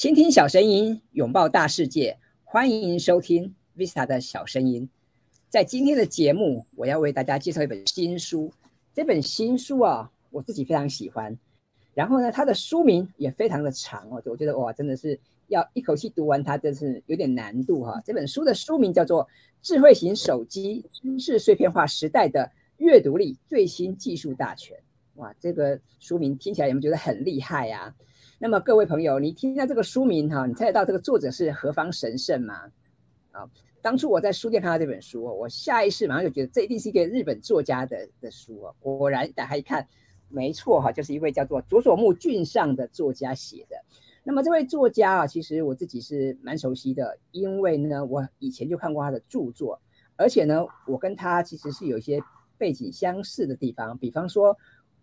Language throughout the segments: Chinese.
倾听小声音，拥抱大世界，欢迎收听 Vista 的小声音。在今天的节目，我要为大家介绍一本新书。这本新书啊，我自己非常喜欢。然后呢，它的书名也非常的长哦，我觉得哇，真的是要一口气读完它，真是有点难度哈。这本书的书名叫做《智慧型手机知识碎片化时代的阅读力最新技术大全》。哇，这个书名听起来有没有觉得很厉害呀？那么各位朋友，你听到这个书名哈，你猜得到这个作者是何方神圣吗？啊，当初我在书店看到这本书，我下意识马上就觉得这一定是一个日本作家的的书哦。果然打开一看，没错哈，就是一位叫做佐佐木俊上的作家写的。那么这位作家啊，其实我自己是蛮熟悉的，因为呢，我以前就看过他的著作，而且呢，我跟他其实是有一些背景相似的地方，比方说。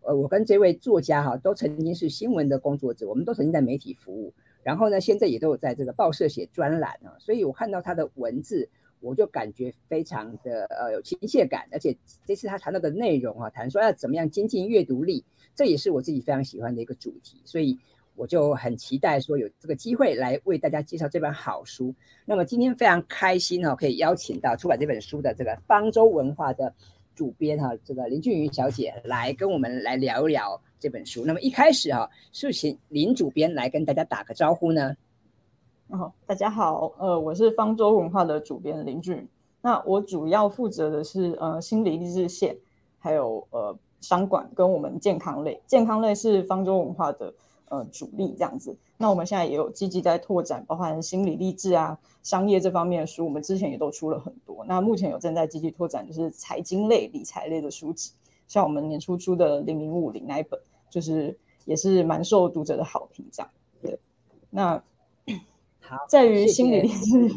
呃，我跟这位作家哈，都曾经是新闻的工作者，我们都曾经在媒体服务，然后呢，现在也都有在这个报社写专栏啊，所以我看到他的文字，我就感觉非常的呃有亲切感，而且这次他谈到的内容啊，谈说要怎么样精进阅读力，这也是我自己非常喜欢的一个主题，所以我就很期待说有这个机会来为大家介绍这本好书。那么今天非常开心哈，可以邀请到出版这本书的这个方舟文化的。主编哈，这个林俊瑜小姐来跟我们来聊一聊这本书。那么一开始哈，是请林主编来跟大家打个招呼呢。哦，大家好，呃，我是方舟文化的主编林俊。那我主要负责的是呃心理励志线，还有呃商管跟我们健康类。健康类是方舟文化的。呃，主力这样子，那我们现在也有积极在拓展，包含心理励志啊、商业这方面的书，我们之前也都出了很多。那目前有正在积极拓展，就是财经类、理财类的书籍，像我们年初出的零零五零那一本，就是也是蛮受读者的好评。这样，对。那好，在于心理励志，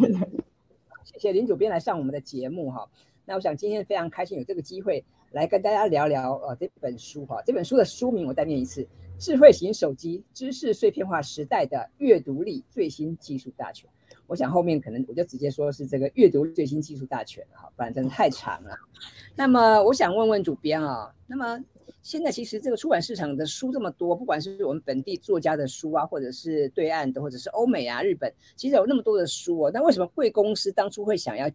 谢谢林主编来上我们的节目哈。那我想今天非常开心有这个机会来跟大家聊聊呃这本书哈。这本书的书名我再念一次。智慧型手机知识碎片化时代的阅读力最新技术大全，我想后面可能我就直接说是这个阅读最新技术大全哈，不然真的太长了。那么我想问问主编啊，那么现在其实这个出版市场的书这么多，不管是我们本地作家的书啊，或者是对岸的，或者是欧美啊、日本，其实有那么多的书哦，那为什么贵公司当初会想要？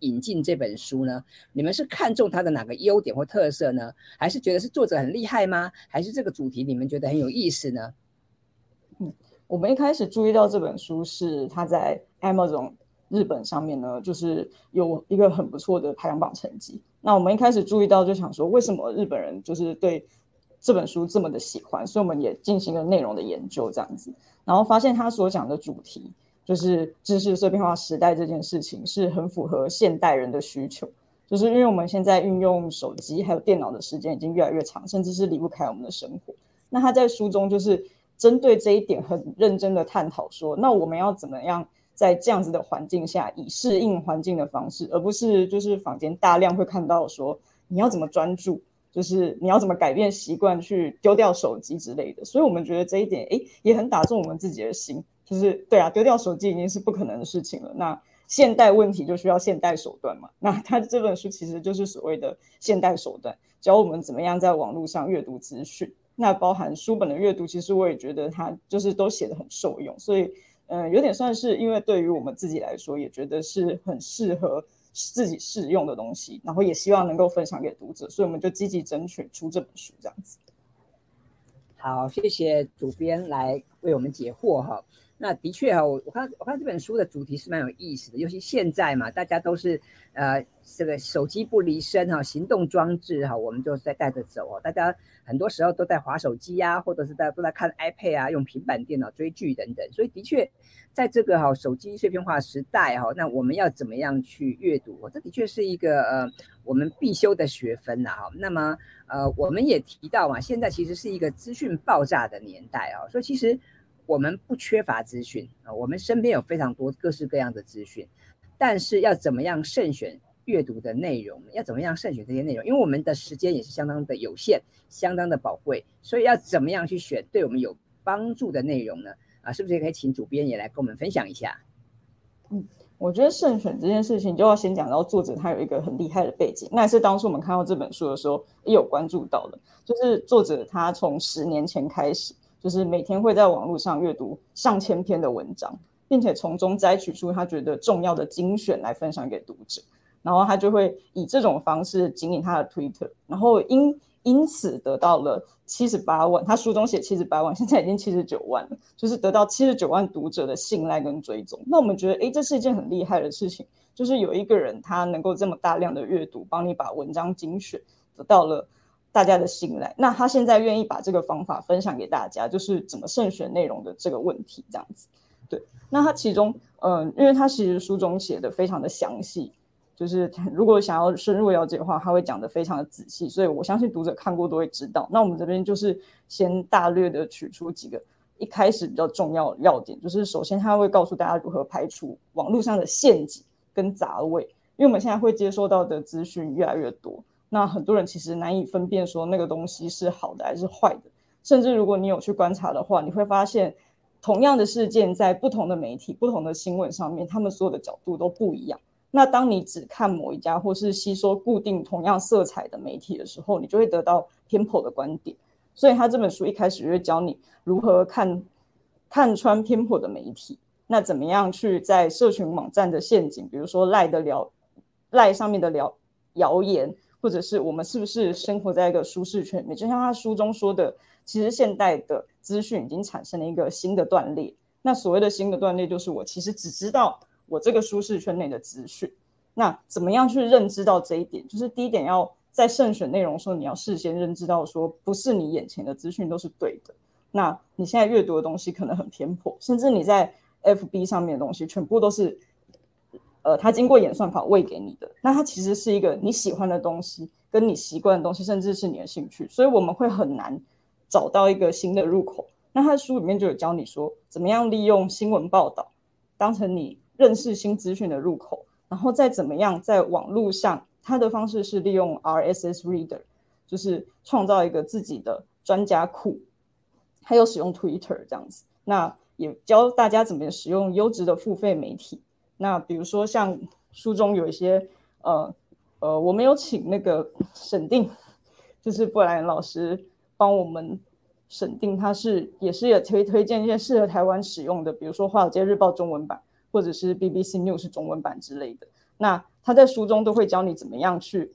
引进这本书呢？你们是看中它的哪个优点或特色呢？还是觉得是作者很厉害吗？还是这个主题你们觉得很有意思呢？嗯，我们一开始注意到这本书是它在 Amazon 日本上面呢，就是有一个很不错的排行榜成绩。那我们一开始注意到就想说，为什么日本人就是对这本书这么的喜欢？所以我们也进行了内容的研究，这样子，然后发现他所讲的主题。就是知识碎片化时代这件事情是很符合现代人的需求，就是因为我们现在运用手机还有电脑的时间已经越来越长，甚至是离不开我们的生活。那他在书中就是针对这一点很认真的探讨说，那我们要怎么样在这样子的环境下以适应环境的方式，而不是就是坊间大量会看到说你要怎么专注，就是你要怎么改变习惯去丢掉手机之类的。所以我们觉得这一点诶也很打中我们自己的心。就是对啊，丢掉手机已经是不可能的事情了。那现代问题就需要现代手段嘛。那他这本书其实就是所谓的现代手段，教我们怎么样在网络上阅读资讯。那包含书本的阅读，其实我也觉得他就是都写的很受用。所以，嗯，有点算是因为对于我们自己来说，也觉得是很适合自己适用的东西，然后也希望能够分享给读者，所以我们就积极争取出这本书这样子。好，谢谢主编来为我们解惑哈。那的确哈，我我看我看这本书的主题是蛮有意思的，尤其现在嘛，大家都是呃这个手机不离身哈，行动装置哈，我们就是在带着走哦。大家很多时候都在划手机呀，或者是在都在看 iPad 啊，用平板电脑追剧等等。所以的确，在这个哈手机碎片化时代哈，那我们要怎么样去阅读？这的确是一个呃我们必修的学分呐哈。那么呃我们也提到嘛，现在其实是一个资讯爆炸的年代啊，所以其实。我们不缺乏资讯啊，我们身边有非常多各式各样的资讯，但是要怎么样慎选阅读的内容？要怎么样慎选这些内容？因为我们的时间也是相当的有限，相当的宝贵，所以要怎么样去选对我们有帮助的内容呢？啊，是不是也可以请主编也来跟我们分享一下？嗯，我觉得慎选这件事情就要先讲到作者他有一个很厉害的背景，那也是当初我们看到这本书的时候也有关注到的，就是作者他从十年前开始。就是每天会在网络上阅读上千篇的文章，并且从中摘取出他觉得重要的精选来分享给读者，然后他就会以这种方式经营他的 Twitter，然后因因此得到了七十八万，他书中写七十八万，现在已经七十九万了，就是得到七十九万读者的信赖跟追踪。那我们觉得，哎，这是一件很厉害的事情，就是有一个人他能够这么大量的阅读，帮你把文章精选，得到了大家的信赖。那他现在愿意把这个方法分享给大家，就是怎么慎选内容的这个问题，这样子。对，那他其中，嗯，因为他其实书中写的非常的详细。就是 如果想要深入了解的话，他会讲的非常的仔细，所以我相信读者看过都会知道。那我们这边就是先大略的取出几个一开始比较重要要点，就是首先他会告诉大家如何排除网络上的陷阱跟杂味，因为我们现在会接收到的资讯越来越多，那很多人其实难以分辨说那个东西是好的还是坏的，甚至如果你有去观察的话，你会发现同样的事件在不同的媒体、不同的新闻上面，他们所有的角度都不一样。那当你只看某一家，或是吸收固定同样色彩的媒体的时候，你就会得到偏颇的观点。所以他这本书一开始就会教你如何看看穿偏颇的媒体。那怎么样去在社群网站的陷阱，比如说赖的聊赖上面的聊谣言，或者是我们是不是生活在一个舒适圈里面？就像他书中说的，其实现代的资讯已经产生了一个新的断裂。那所谓的新的断裂，就是我其实只知道。我这个舒适圈内的资讯，那怎么样去认知到这一点？就是第一点，要在慎选内容的时候，你要事先认知到，说不是你眼前的资讯都是对的。那你现在阅读的东西可能很偏颇，甚至你在 FB 上面的东西全部都是，呃，它经过演算法喂给你的。那它其实是一个你喜欢的东西，跟你习惯的东西，甚至是你的兴趣，所以我们会很难找到一个新的入口。那他的书里面就有教你说，怎么样利用新闻报道当成你。认识新资讯的入口，然后再怎么样在网络上，他的方式是利用 RSS Reader，就是创造一个自己的专家库，还有使用 Twitter 这样子。那也教大家怎么使用优质的付费媒体。那比如说像书中有一些，呃呃，我们有请那个审定，就是布莱恩老师帮我们审定，他是也是也推推荐一些适合台湾使用的，比如说华尔街日报中文版。或者是 BBC News 中文版之类的，那他在书中都会教你怎么样去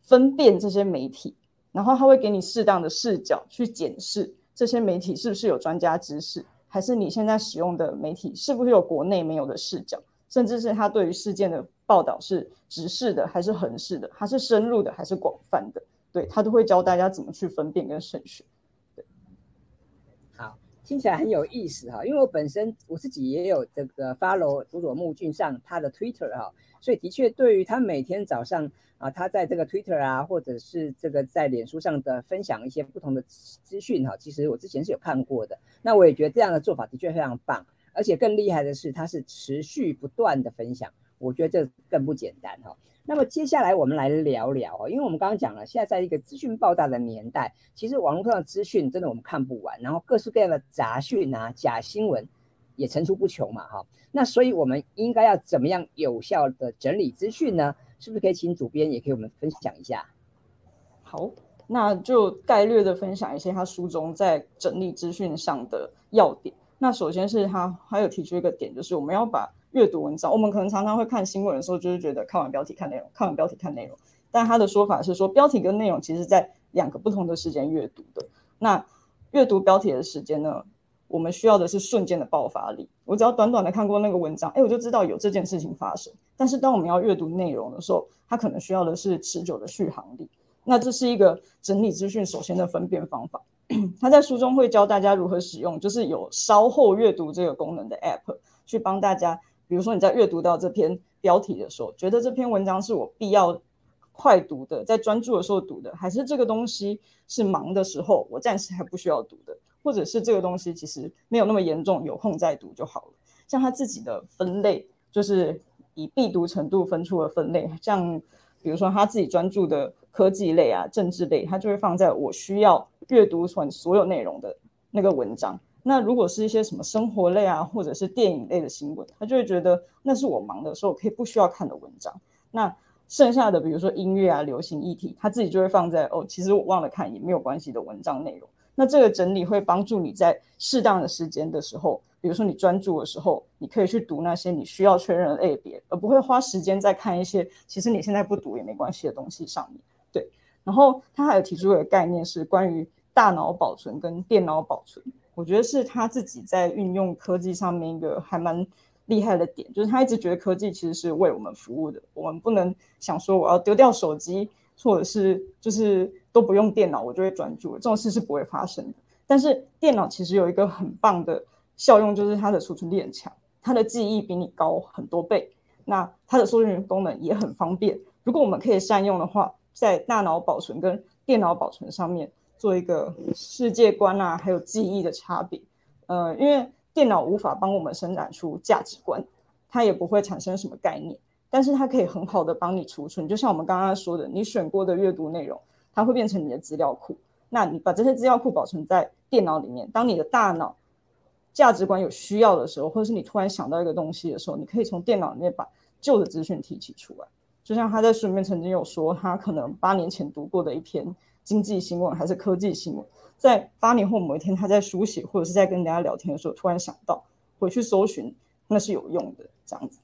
分辨这些媒体，然后他会给你适当的视角去检视这些媒体是不是有专家知识，还是你现在使用的媒体是不是有国内没有的视角，甚至是他对于事件的报道是直视的还是横视的，还是深入的还是广泛的，对他都会教大家怎么去分辨跟慎选。听起来很有意思哈，因为我本身我自己也有这个 follow 佐佐木俊上他的 Twitter 哈，所以的确对于他每天早上啊，他在这个 Twitter 啊，或者是这个在脸书上的分享一些不同的资讯哈，其实我之前是有看过的。那我也觉得这样的做法的确非常棒，而且更厉害的是它是持续不断的分享，我觉得这更不简单哈。那么接下来我们来聊聊哦，因为我们刚刚讲了，现在在一个资讯爆炸的年代，其实网络上的资讯真的我们看不完，然后各式各样的杂讯啊、假新闻也层出不穷嘛，哈。那所以我们应该要怎么样有效的整理资讯呢？是不是可以请主编也给我们分享一下？好，那就概略的分享一些他书中在整理资讯上的要点。那首先是他还有提出一个点，就是我们要把阅读文章，我们可能常常会看新闻的时候，就是觉得看完标题看内容，看完标题看内容。但他的说法是说，标题跟内容其实在两个不同的时间阅读的。那阅读标题的时间呢，我们需要的是瞬间的爆发力。我只要短短的看过那个文章，哎，我就知道有这件事情发生。但是当我们要阅读内容的时候，它可能需要的是持久的续航力。那这是一个整理资讯首先的分辨方法。他在书中会教大家如何使用，就是有稍后阅读这个功能的 App 去帮大家。比如说你在阅读到这篇标题的时候，觉得这篇文章是我必要快读的，在专注的时候读的，还是这个东西是忙的时候我暂时还不需要读的，或者是这个东西其实没有那么严重，有空再读就好了。像他自己的分类，就是以必读程度分出了分类，像比如说他自己专注的科技类啊、政治类，它就会放在我需要阅读完所有内容的那个文章。那如果是一些什么生活类啊，或者是电影类的新闻，他就会觉得那是我忙的时候可以不需要看的文章。那剩下的，比如说音乐啊、流行议题，他自己就会放在哦，其实我忘了看也没有关系的文章内容。那这个整理会帮助你在适当的时间的时候，比如说你专注的时候，你可以去读那些你需要确认的类别，而不会花时间在看一些其实你现在不读也没关系的东西上面。对，然后他还有提出一个概念是关于大脑保存跟电脑保存，我觉得是他自己在运用科技上面一个还蛮厉害的点，就是他一直觉得科技其实是为我们服务的，我们不能想说我要丢掉手机。或者是就是都不用电脑，我就会专注，这种事是不会发生的。但是电脑其实有一个很棒的效用，就是它的储存力很强，它的记忆比你高很多倍，那它的搜寻功能也很方便。如果我们可以善用的话，在大脑保存跟电脑保存上面做一个世界观啊，还有记忆的差别。呃，因为电脑无法帮我们生产出价值观，它也不会产生什么概念。但是它可以很好的帮你储存，就像我们刚刚说的，你选过的阅读内容，它会变成你的资料库。那你把这些资料库保存在电脑里面，当你的大脑价值观有需要的时候，或者是你突然想到一个东西的时候，你可以从电脑里面把旧的资讯提取出来。就像他在书里面曾经有说，他可能八年前读过的一篇经济新闻还是科技新闻，在八年后某一天他在书写或者是在跟人家聊天的时候，突然想到回去搜寻，那是有用的，这样子。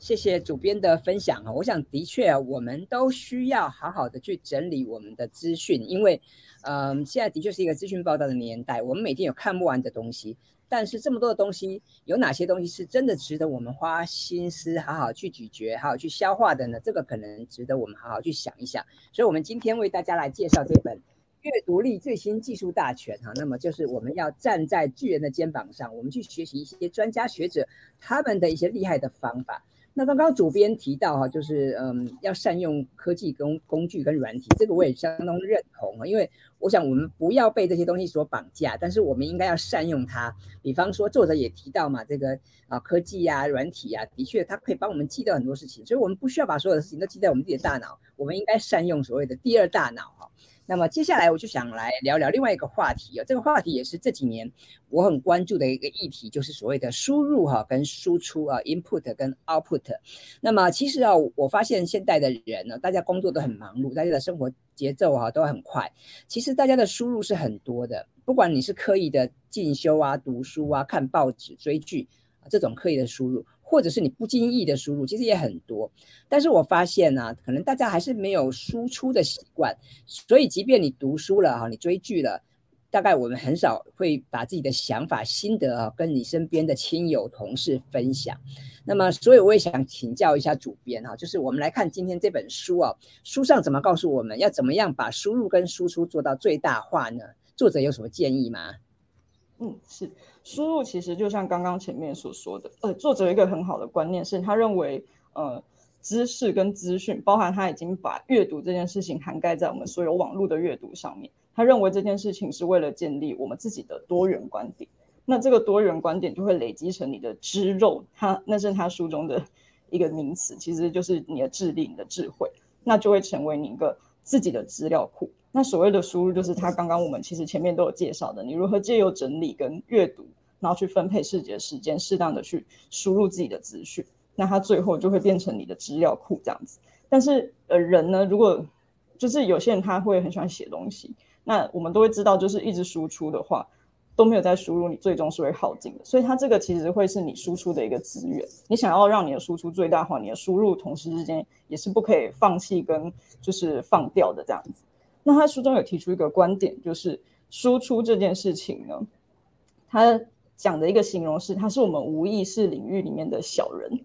谢谢主编的分享啊！我想的确啊，我们都需要好好的去整理我们的资讯，因为，嗯，现在的确是一个资讯报道的年代，我们每天有看不完的东西。但是这么多的东西，有哪些东西是真的值得我们花心思好好去咀嚼、好好去消化的呢？这个可能值得我们好好去想一想。所以，我们今天为大家来介绍这本《阅读力最新技术大全》哈。那么，就是我们要站在巨人的肩膀上，我们去学习一些专家学者他们的一些厉害的方法。那刚刚主编提到哈，就是嗯，要善用科技工工具跟软体，这个我也相当认同啊。因为我想我们不要被这些东西所绑架，但是我们应该要善用它。比方说，作者也提到嘛，这个啊科技呀、软体呀，的确它可以帮我们记掉很多事情，所以我们不需要把所有的事情都记在我们自己的大脑，我们应该善用所谓的第二大脑哈。那么接下来我就想来聊聊另外一个话题啊，这个话题也是这几年我很关注的一个议题，就是所谓的输入哈跟输出啊，input 跟 output。那么其实啊，我发现现代的人呢，大家工作都很忙碌，大家的生活节奏啊都很快。其实大家的输入是很多的，不管你是刻意的进修啊、读书啊、看报纸、追剧啊这种刻意的输入。或者是你不经意的输入，其实也很多。但是我发现呢，可能大家还是没有输出的习惯，所以即便你读书了哈，你追剧了，大概我们很少会把自己的想法、心得啊，跟你身边的亲友、同事分享。那么，所以我也想请教一下主编哈，就是我们来看今天这本书啊，书上怎么告诉我们要怎么样把输入跟输出做到最大化呢？作者有什么建议吗？嗯，是输入其实就像刚刚前面所说的，呃，作者有一个很好的观念是，他认为，呃，知识跟资讯，包含他已经把阅读这件事情涵盖在我们所有网络的阅读上面。他认为这件事情是为了建立我们自己的多元观点，那这个多元观点就会累积成你的知肉，他那是他书中的一个名词，其实就是你的智力、你的智慧，那就会成为你一个自己的资料库。那所谓的输入，就是他刚刚我们其实前面都有介绍的，你如何借由整理跟阅读，然后去分配自己的时间，适当的去输入自己的资讯，那它最后就会变成你的资料库这样子。但是呃人呢，如果就是有些人他会很喜欢写东西，那我们都会知道，就是一直输出的话都没有在输入，你最终是会耗尽的。所以它这个其实会是你输出的一个资源，你想要让你的输出最大化，你的输入同时之间也是不可以放弃跟就是放掉的这样子。那他书中有提出一个观点，就是输出这件事情呢，他讲的一个形容是，他是我们无意识领域里面的小人。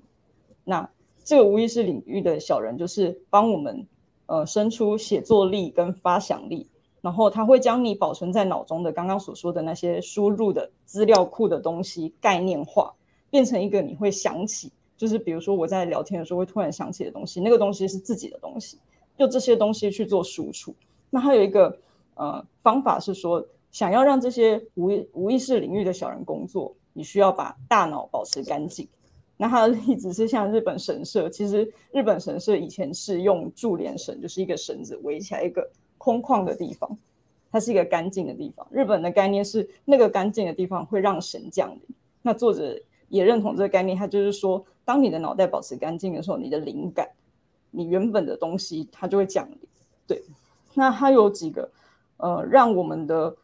那这个无意识领域的小人，就是帮我们呃生出写作力跟发想力，然后他会将你保存在脑中的刚刚所说的那些输入的资料库的东西概念化，变成一个你会想起，就是比如说我在聊天的时候会突然想起的东西，那个东西是自己的东西，就这些东西去做输出。那还有一个呃方法是说，想要让这些无无意识领域的小人工作，你需要把大脑保持干净。那他的例子是像日本神社，其实日本神社以前是用柱连绳，就是一个绳子围起来一个空旷的地方，它是一个干净的地方。日本的概念是那个干净的地方会让神降临。那作者也认同这个概念，他就是说，当你的脑袋保持干净的时候，你的灵感，你原本的东西它就会降临。对。那它有几个呃，让我们的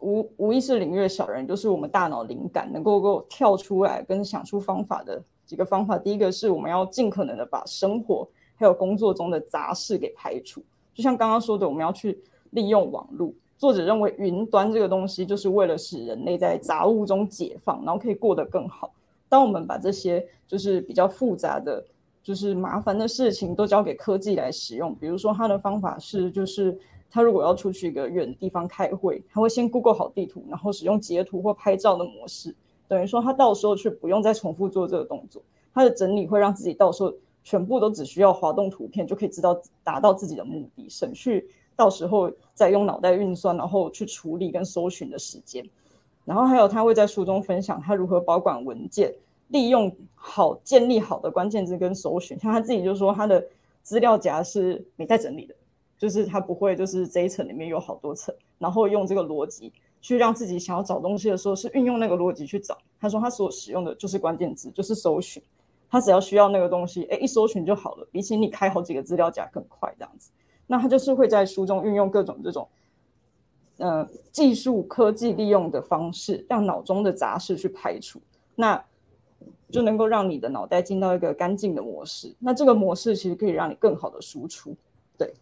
无无意识领域小人，就是我们大脑灵感能够够跳出来跟想出方法的几个方法。第一个是我们要尽可能的把生活还有工作中的杂事给排除，就像刚刚说的，我们要去利用网络。作者认为，云端这个东西就是为了使人类在杂物中解放，然后可以过得更好。当我们把这些就是比较复杂的、就是麻烦的事情都交给科技来使用，比如说他的方法是，就是他如果要出去一个远的地方开会，他会先 Google 好地图，然后使用截图或拍照的模式，等于说他到时候去不用再重复做这个动作，他的整理会让自己到时候全部都只需要滑动图片就可以知道达到自己的目的，省去。到时候再用脑袋运算，然后去处理跟搜寻的时间，然后还有他会在书中分享他如何保管文件，利用好建立好的关键字跟搜寻。像他自己就说，他的资料夹是没在整理的，就是他不会就是这一层里面有好多层，然后用这个逻辑去让自己想要找东西的时候是运用那个逻辑去找。他说他所使用的就是关键字，就是搜寻，他只要需要那个东西，哎，一搜寻就好了，比起你开好几个资料夹更快这样子。那他就是会在书中运用各种这种，呃，技术科技利用的方式，让脑中的杂事去排除，那就能够让你的脑袋进到一个干净的模式。那这个模式其实可以让你更好的输出，对。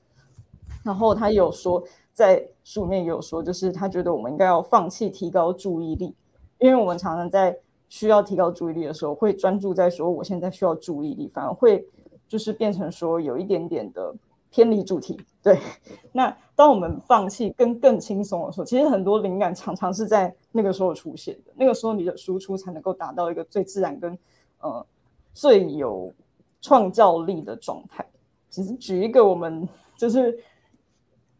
然后他有说，在书里面也有说，就是他觉得我们应该要放弃提高注意力，因为我们常常在需要提高注意力的时候，会专注在说我现在需要注意力，反而会就是变成说有一点点的。偏离主题，对。那当我们放弃跟更轻松的时候，其实很多灵感常常是在那个时候出现的。那个时候你的输出才能够达到一个最自然跟呃最有创造力的状态。其实举一个我们就是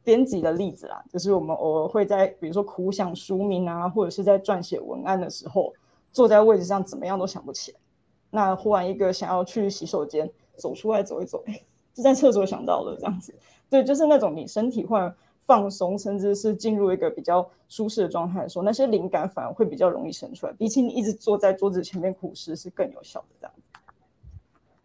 编辑的例子啦，就是我们偶尔会在比如说苦想书名啊，或者是在撰写文案的时候，坐在位置上怎么样都想不起来。那忽然一个想要去洗手间，走出来走一走，是在厕所想到的这样子，对，就是那种你身体会放松，甚至是进入一个比较舒适的状态的时候，那些灵感反而会比较容易生出来，比起你一直坐在桌子前面苦思是更有效的这样。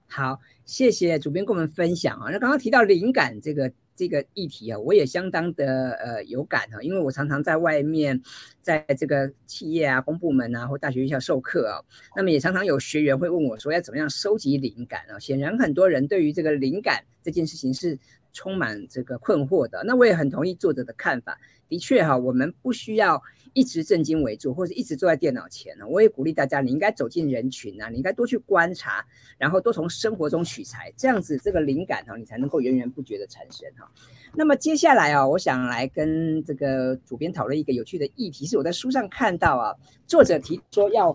好，谢谢主编跟我们分享啊。那刚刚提到灵感这个。这个议题啊，我也相当的呃有感啊，因为我常常在外面，在这个企业啊、公部门啊或大学学校授课啊，那么也常常有学员会问我说，要怎么样收集灵感啊？显然很多人对于这个灵感这件事情是充满这个困惑的。那我也很同意作者的看法，的确哈，我们不需要。一直正襟危坐，或者一直坐在电脑前呢？我也鼓励大家，你应该走进人群啊，你应该多去观察，然后多从生活中取材，这样子这个灵感哈，你才能够源源不绝的产生哈。那么接下来啊，我想来跟这个主编讨论一个有趣的议题，是我在书上看到啊，作者提说要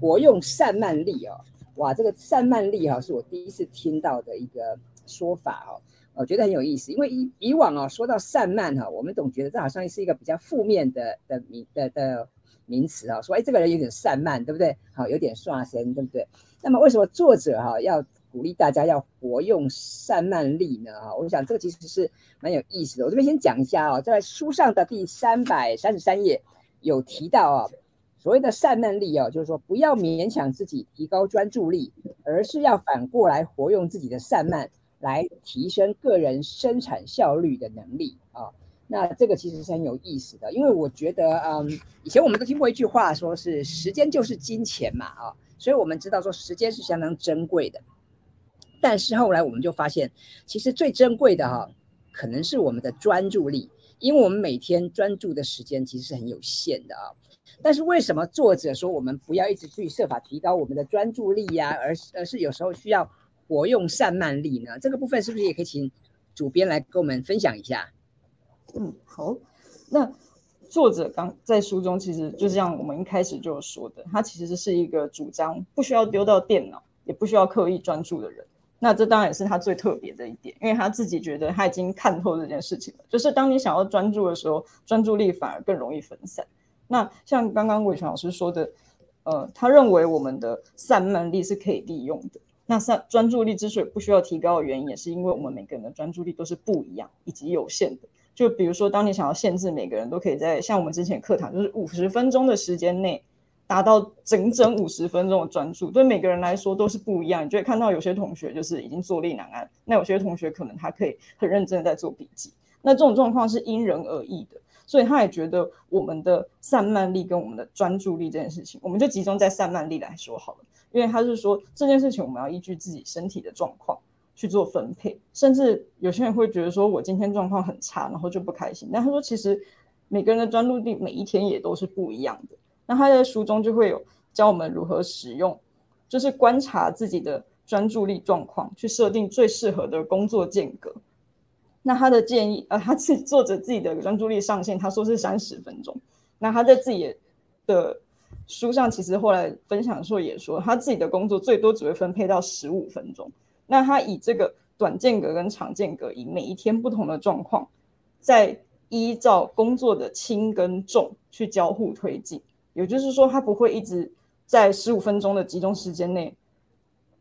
活用善慢力哦，哇，这个善慢力哈，是我第一次听到的一个说法哦。我觉得很有意思，因为以以往哦，说到散漫哈，我们总觉得这好像是一个比较负面的的名的的名词啊，说哎这个人有点散漫，对不对？好，有点刷神，对不对？那么为什么作者哈要鼓励大家要活用散漫力呢？哈，我想这个其实是蛮有意思的。我这边先讲一下啊，在书上的第三百三十三页有提到啊，所谓的散漫力哦，就是说不要勉强自己提高专注力，而是要反过来活用自己的散漫。来提升个人生产效率的能力啊，那这个其实是很有意思的，因为我觉得，嗯，以前我们都听过一句话，说是时间就是金钱嘛，啊，所以我们知道说时间是相当珍贵的，但是后来我们就发现，其实最珍贵的哈，可能是我们的专注力，因为我们每天专注的时间其实是很有限的啊，但是为什么作者说我们不要一直去设法提高我们的专注力呀，而而是有时候需要。活用善慢力呢？这个部分是不是也可以请主编来跟我们分享一下？嗯，好。那作者刚在书中其实就像我们一开始就说的，他其实是一个主张不需要丢到电脑，也不需要刻意专注的人。那这当然也是他最特别的一点，因为他自己觉得他已经看透这件事情了。就是当你想要专注的时候，专注力反而更容易分散。那像刚刚伟全老师说的，呃，他认为我们的散漫力是可以利用的。那专专注力之所以不需要提高的原因，也是因为我们每个人的专注力都是不一样以及有限的。就比如说，当你想要限制每个人都可以在像我们之前课堂，就是五十分钟的时间内达到整整五十分钟的专注，对每个人来说都是不一样。你就会看到有些同学就是已经坐立难安，那有些同学可能他可以很认真的在做笔记。那这种状况是因人而异的。所以他也觉得我们的散漫力跟我们的专注力这件事情，我们就集中在散漫力来说好了。因为他是说这件事情，我们要依据自己身体的状况去做分配。甚至有些人会觉得说，我今天状况很差，然后就不开心。但他说，其实每个人的专注力每一天也都是不一样的。那他在书中就会有教我们如何使用，就是观察自己的专注力状况，去设定最适合的工作间隔。那他的建议，呃，他自己作者自己的专注力上限，他说是三十分钟。那他在自己的书上其实后来分享的时候也说，他自己的工作最多只会分配到十五分钟。那他以这个短间隔跟长间隔，以每一天不同的状况，在依照工作的轻跟重去交互推进。也就是说，他不会一直在十五分钟的集中时间内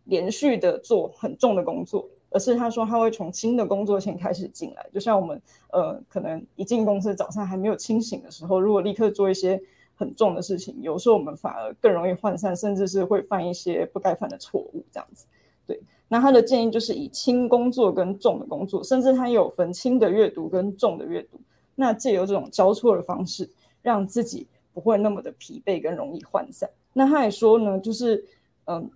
连续的做很重的工作，而是他说他会从轻的工作先开始进来。就像我们呃，可能一进公司早上还没有清醒的时候，如果立刻做一些。很重的事情，有时候我们反而更容易涣散，甚至是会犯一些不该犯的错误。这样子，对。那他的建议就是以轻工作跟重的工作，甚至他有分轻的阅读跟重的阅读。那借由这种交错的方式，让自己不会那么的疲惫跟容易涣散。那他也说呢，就是嗯，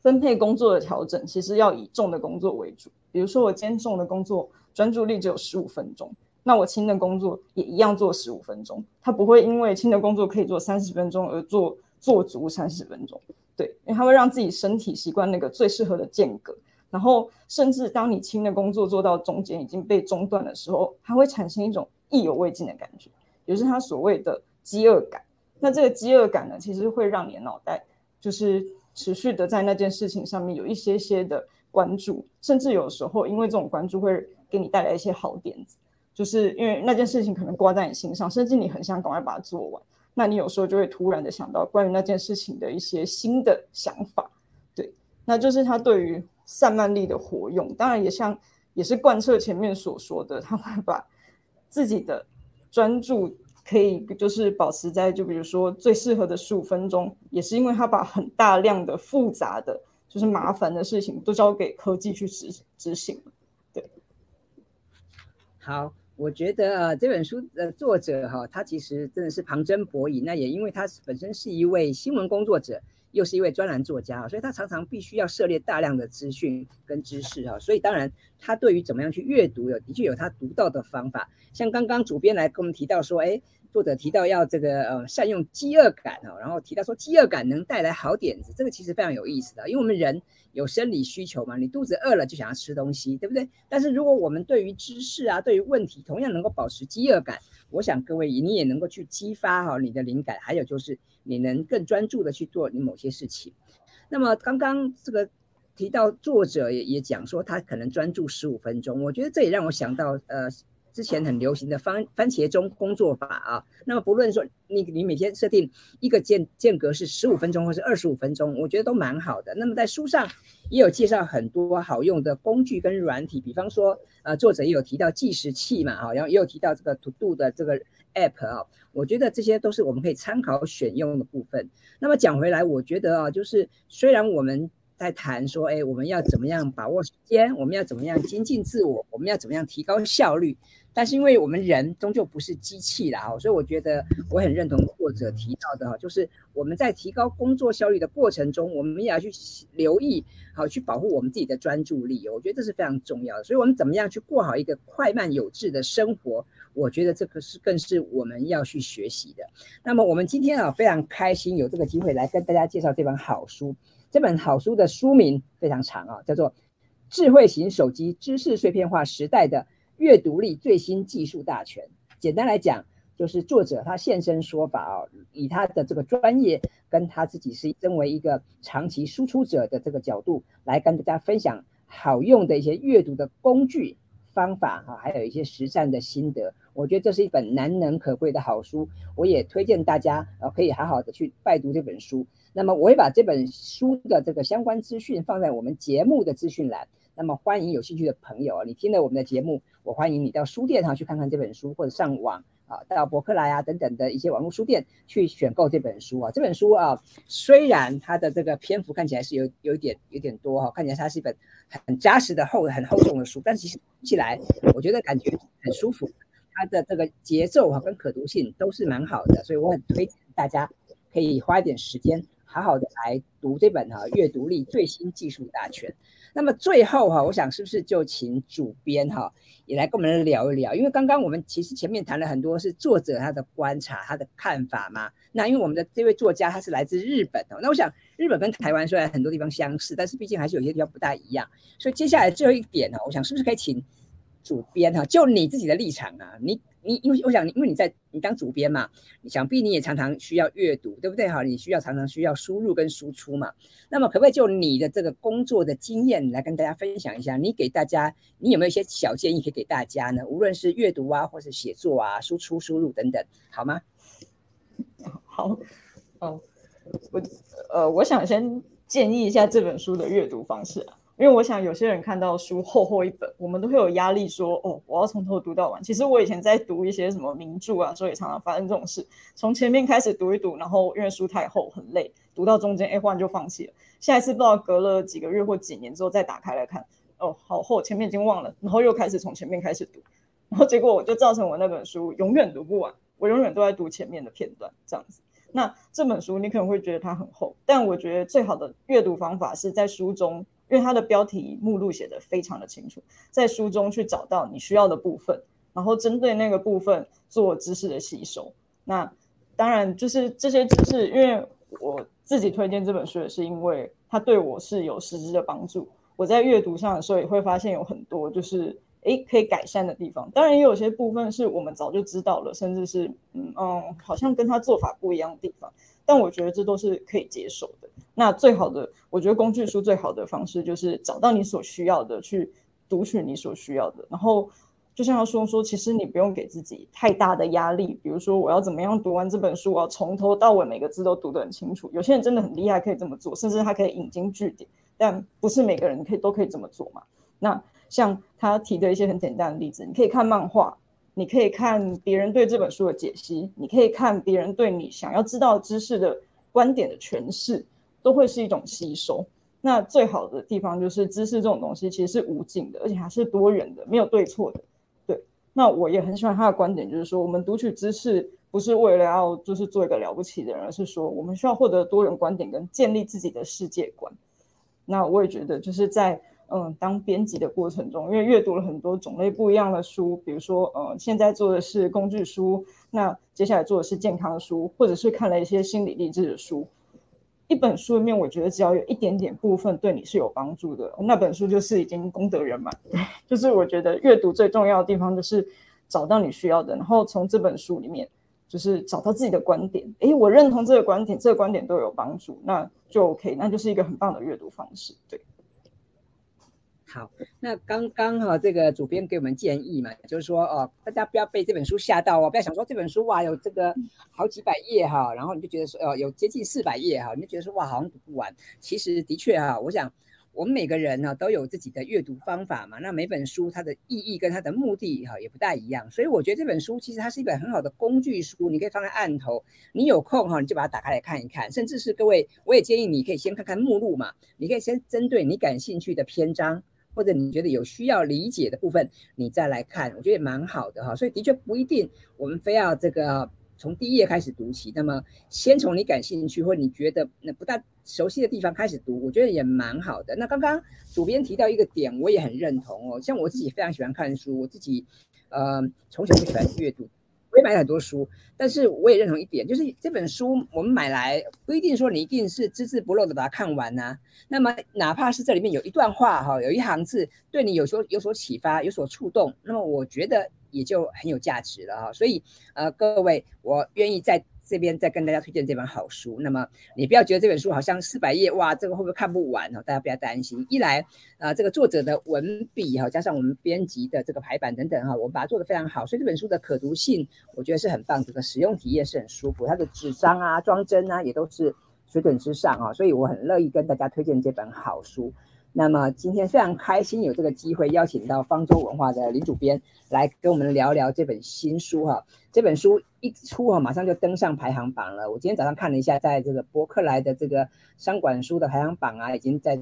分配工作的调整，其实要以重的工作为主。比如说我今天重的工作专注力只有十五分钟。那我轻的工作也一样做十五分钟，他不会因为轻的工作可以做三十分钟而做做足三十分钟，对，因为他会让自己身体习惯那个最适合的间隔，然后甚至当你轻的工作做到中间已经被中断的时候，它会产生一种意犹未尽的感觉，也就是他所谓的饥饿感。那这个饥饿感呢，其实会让你的脑袋就是持续的在那件事情上面有一些些的关注，甚至有时候因为这种关注会给你带来一些好点子。就是因为那件事情可能挂在你心上，甚至你很想赶快把它做完，那你有时候就会突然的想到关于那件事情的一些新的想法，对，那就是他对于散漫力的活用，当然也像也是贯彻前面所说的，他会把自己的专注可以就是保持在就比如说最适合的十五分钟，也是因为他把很大量的复杂的就是麻烦的事情都交给科技去执执行，对，好。我觉得啊，这本书的作者哈，他其实真的是旁征博引。那也因为他本身是一位新闻工作者，又是一位专栏作家，所以他常常必须要涉猎大量的资讯跟知识哈。所以当然，他对于怎么样去阅读，有的确有他独到的方法。像刚刚主编来跟我们提到说，哎。作者提到要这个呃善用饥饿感哦，然后提到说饥饿感能带来好点子，这个其实非常有意思的，因为我们人有生理需求嘛，你肚子饿了就想要吃东西，对不对？但是如果我们对于知识啊，对于问题同样能够保持饥饿感，我想各位你也能够去激发好你的灵感，还有就是你能更专注的去做你某些事情。那么刚刚这个提到作者也也讲说他可能专注十五分钟，我觉得这也让我想到呃。之前很流行的番番茄钟工作法啊，那么不论说你你每天设定一个间间隔是十五分钟或是二十五分钟，我觉得都蛮好的。那么在书上也有介绍很多好用的工具跟软体，比方说呃作者也有提到计时器嘛，哈，然后也有提到这个 To Do 的这个 App 啊，我觉得这些都是我们可以参考选用的部分。那么讲回来，我觉得啊，就是虽然我们在谈说，哎，我们要怎么样把握时间，我们要怎么样精进自我，我们要怎么样提高效率。但是因为我们人终究不是机器啦，所以我觉得我很认同作者提到的哈，就是我们在提高工作效率的过程中，我们也要去留意，好去保护我们自己的专注力，我觉得这是非常重要的。所以，我们怎么样去过好一个快慢有致的生活，我觉得这个是更是我们要去学习的。那么，我们今天啊非常开心有这个机会来跟大家介绍这本好书。这本好书的书名非常长啊，叫做《智慧型手机知识碎片化时代的》。阅读力最新技术大全，简单来讲，就是作者他现身说法哦，以他的这个专业跟他自己是身为一个长期输出者的这个角度来跟大家分享好用的一些阅读的工具方法哈，还有一些实战的心得。我觉得这是一本难能可贵的好书，我也推荐大家呃可以好好的去拜读这本书。那么我会把这本书的这个相关资讯放在我们节目的资讯栏。那么欢迎有兴趣的朋友，你听了我们的节目，我欢迎你到书店上去看看这本书，或者上网啊，到博客来啊等等的一些网络书店去选购这本书啊。这本书啊，虽然它的这个篇幅看起来是有有一点有点多哈，看起来它是一本很扎实的厚很厚重的书，但其实读起来我觉得感觉很舒服。它的这个节奏哈跟可读性都是蛮好的，所以我很推荐大家可以花一点时间，好好的来读这本哈《阅读力最新技术大全》。那么最后哈，我想是不是就请主编哈也来跟我们聊一聊？因为刚刚我们其实前面谈了很多是作者他的观察、他的看法嘛。那因为我们的这位作家他是来自日本的，那我想日本跟台湾虽然很多地方相似，但是毕竟还是有些地方不大一样。所以接下来最后一点呢，我想是不是可以请主编哈，就你自己的立场啊，你。你因为我想，因为你在你当主编嘛，想必你也常常需要阅读，对不对？哈，你需要常常需要输入跟输出嘛。那么可不可以就你的这个工作的经验来跟大家分享一下？你给大家，你有没有一些小建议可以给大家呢？无论是阅读啊，或是写作啊，输出、输入等等，好吗？好，哦，我呃，我想先建议一下这本书的阅读方式啊。因为我想有些人看到书厚厚一本，我们都会有压力，说哦，我要从头读到完。其实我以前在读一些什么名著啊，所以常常发生这种事，从前面开始读一读，然后因为书太厚很累，读到中间哎忽然就放弃了。下一次不知道隔了几个月或几年之后再打开来看，哦好厚，前面已经忘了，然后又开始从前面开始读，然后结果我就造成我那本书永远读不完，我永远都在读前面的片段这样子。那这本书你可能会觉得它很厚，但我觉得最好的阅读方法是在书中。因为它的标题目录写的非常的清楚，在书中去找到你需要的部分，然后针对那个部分做知识的吸收。那当然就是这些知识，因为我自己推荐这本书也是因为它对我是有实质的帮助。我在阅读上的时候也会发现有很多就是诶可以改善的地方。当然也有些部分是我们早就知道了，甚至是嗯嗯好像跟他做法不一样的地方。但我觉得这都是可以接受的。那最好的，我觉得工具书最好的方式就是找到你所需要的，去读取你所需要的。然后，就像他说说，其实你不用给自己太大的压力。比如说，我要怎么样读完这本书，我要从头到尾每个字都读得很清楚。有些人真的很厉害，可以这么做，甚至他可以引经据典。但不是每个人可以都可以这么做嘛？那像他提的一些很简单的例子，你可以看漫画。你可以看别人对这本书的解析，你可以看别人对你想要知道知识的观点的诠释，都会是一种吸收。那最好的地方就是知识这种东西其实是无尽的，而且还是多元的，没有对错的。对，那我也很喜欢他的观点，就是说我们读取知识不是为了要就是做一个了不起的人，而是说我们需要获得多元观点跟建立自己的世界观。那我也觉得就是在。嗯，当编辑的过程中，因为阅读了很多种类不一样的书，比如说，呃，现在做的是工具书，那接下来做的是健康书，或者是看了一些心理励志的书。一本书里面，我觉得只要有一点点部分对你是有帮助的，那本书就是已经功德圆满。就是我觉得阅读最重要的地方就是找到你需要的，然后从这本书里面就是找到自己的观点。诶，我认同这个观点，这个观点都有帮助，那就 OK，那就是一个很棒的阅读方式。对。好，那刚刚哈，这个主编给我们建议嘛，就是说哦，大家不要被这本书吓到哦，不要想说这本书哇有这个好几百页哈，然后你就觉得说哦有接近四百页哈，你就觉得说哇好像读不完。其实的确哈，我想我们每个人呢都有自己的阅读方法嘛，那每本书它的意义跟它的目的哈也不大一样，所以我觉得这本书其实它是一本很好的工具书，你可以放在案头，你有空哈你就把它打开来看一看，甚至是各位我也建议你可以先看看目录嘛，你可以先针对你感兴趣的篇章。或者你觉得有需要理解的部分，你再来看，我觉得也蛮好的哈。所以的确不一定我们非要这个从第一页开始读起，那么先从你感兴趣或你觉得那不大熟悉的地方开始读，我觉得也蛮好的。那刚刚主编提到一个点，我也很认同哦。像我自己非常喜欢看书，我自己呃从小就喜欢阅读。我也买了很多书，但是我也认同一点，就是这本书我们买来不一定说你一定是只字不漏的把它看完呐。那么哪怕是这里面有一段话哈，有一行字对你有所有所启发、有所触动，那么我觉得也就很有价值了哈。所以呃，各位，我愿意在。这边再跟大家推荐这本好书，那么你不要觉得这本书好像四百页哇，这个会不会看不完哦？大家不要担心，一来啊，这个作者的文笔哈，加上我们编辑的这个排版等等哈，我们把它做得非常好，所以这本书的可读性我觉得是很棒，这个使用体验是很舒服，它的纸张啊、装帧啊也都是水准之上啊，所以我很乐意跟大家推荐这本好书。那么今天非常开心有这个机会邀请到方舟文化的林主编来跟我们聊聊这本新书哈。这本书一出哈，马上就登上排行榜了。我今天早上看了一下，在这个博客来的这个商管书的排行榜啊，已经在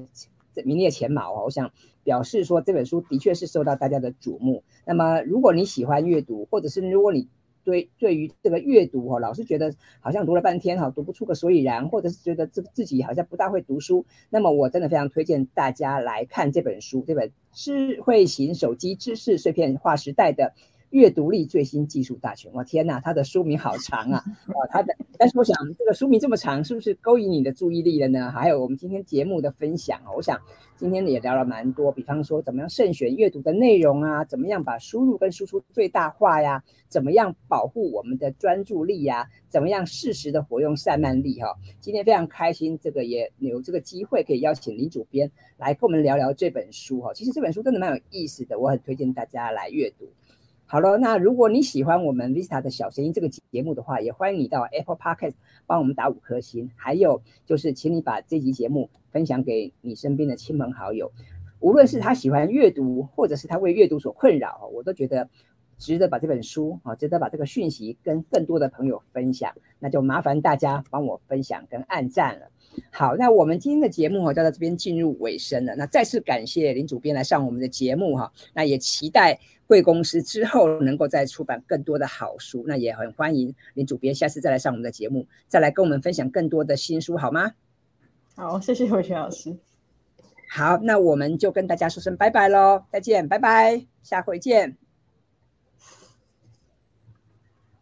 名列前茅哦。我想表示说这本书的确是受到大家的瞩目。那么如果你喜欢阅读，或者是如果你对对于这个阅读哈，老是觉得好像读了半天哈，读不出个所以然，或者是觉得自自己好像不大会读书，那么我真的非常推荐大家来看这本书，这本智慧型手机知识碎片化时代的。阅读力最新技术大全，我天哪，它的书名好长啊！哦，它的，但是我想这个书名这么长，是不是勾引你的注意力了呢？还有我们今天节目的分享啊，我想今天也聊了蛮多，比方说怎么样慎选阅读的内容啊，怎么样把输入跟输出最大化呀，怎么样保护我们的专注力呀，怎么样适时的活用散漫力哈。今天非常开心，这个也有这个机会可以邀请林主编来跟我们聊聊这本书哈。其实这本书真的蛮有意思的，我很推荐大家来阅读。好了，那如果你喜欢我们 Vista 的小声音这个节目的话，也欢迎你到 Apple Podcast 帮我们打五颗星。还有就是，请你把这集节目分享给你身边的亲朋好友，无论是他喜欢阅读，或者是他为阅读所困扰，我都觉得值得把这本书啊，值得把这个讯息跟更多的朋友分享。那就麻烦大家帮我分享跟按赞了。好，那我们今天的节目哈就到这边进入尾声了。那再次感谢林主编来上我们的节目哈，那也期待贵公司之后能够再出版更多的好书。那也很欢迎林主编下次再来上我们的节目，再来跟我们分享更多的新书，好吗？好，谢谢伟权老师。好，那我们就跟大家说声拜拜喽，再见，拜拜，下回见。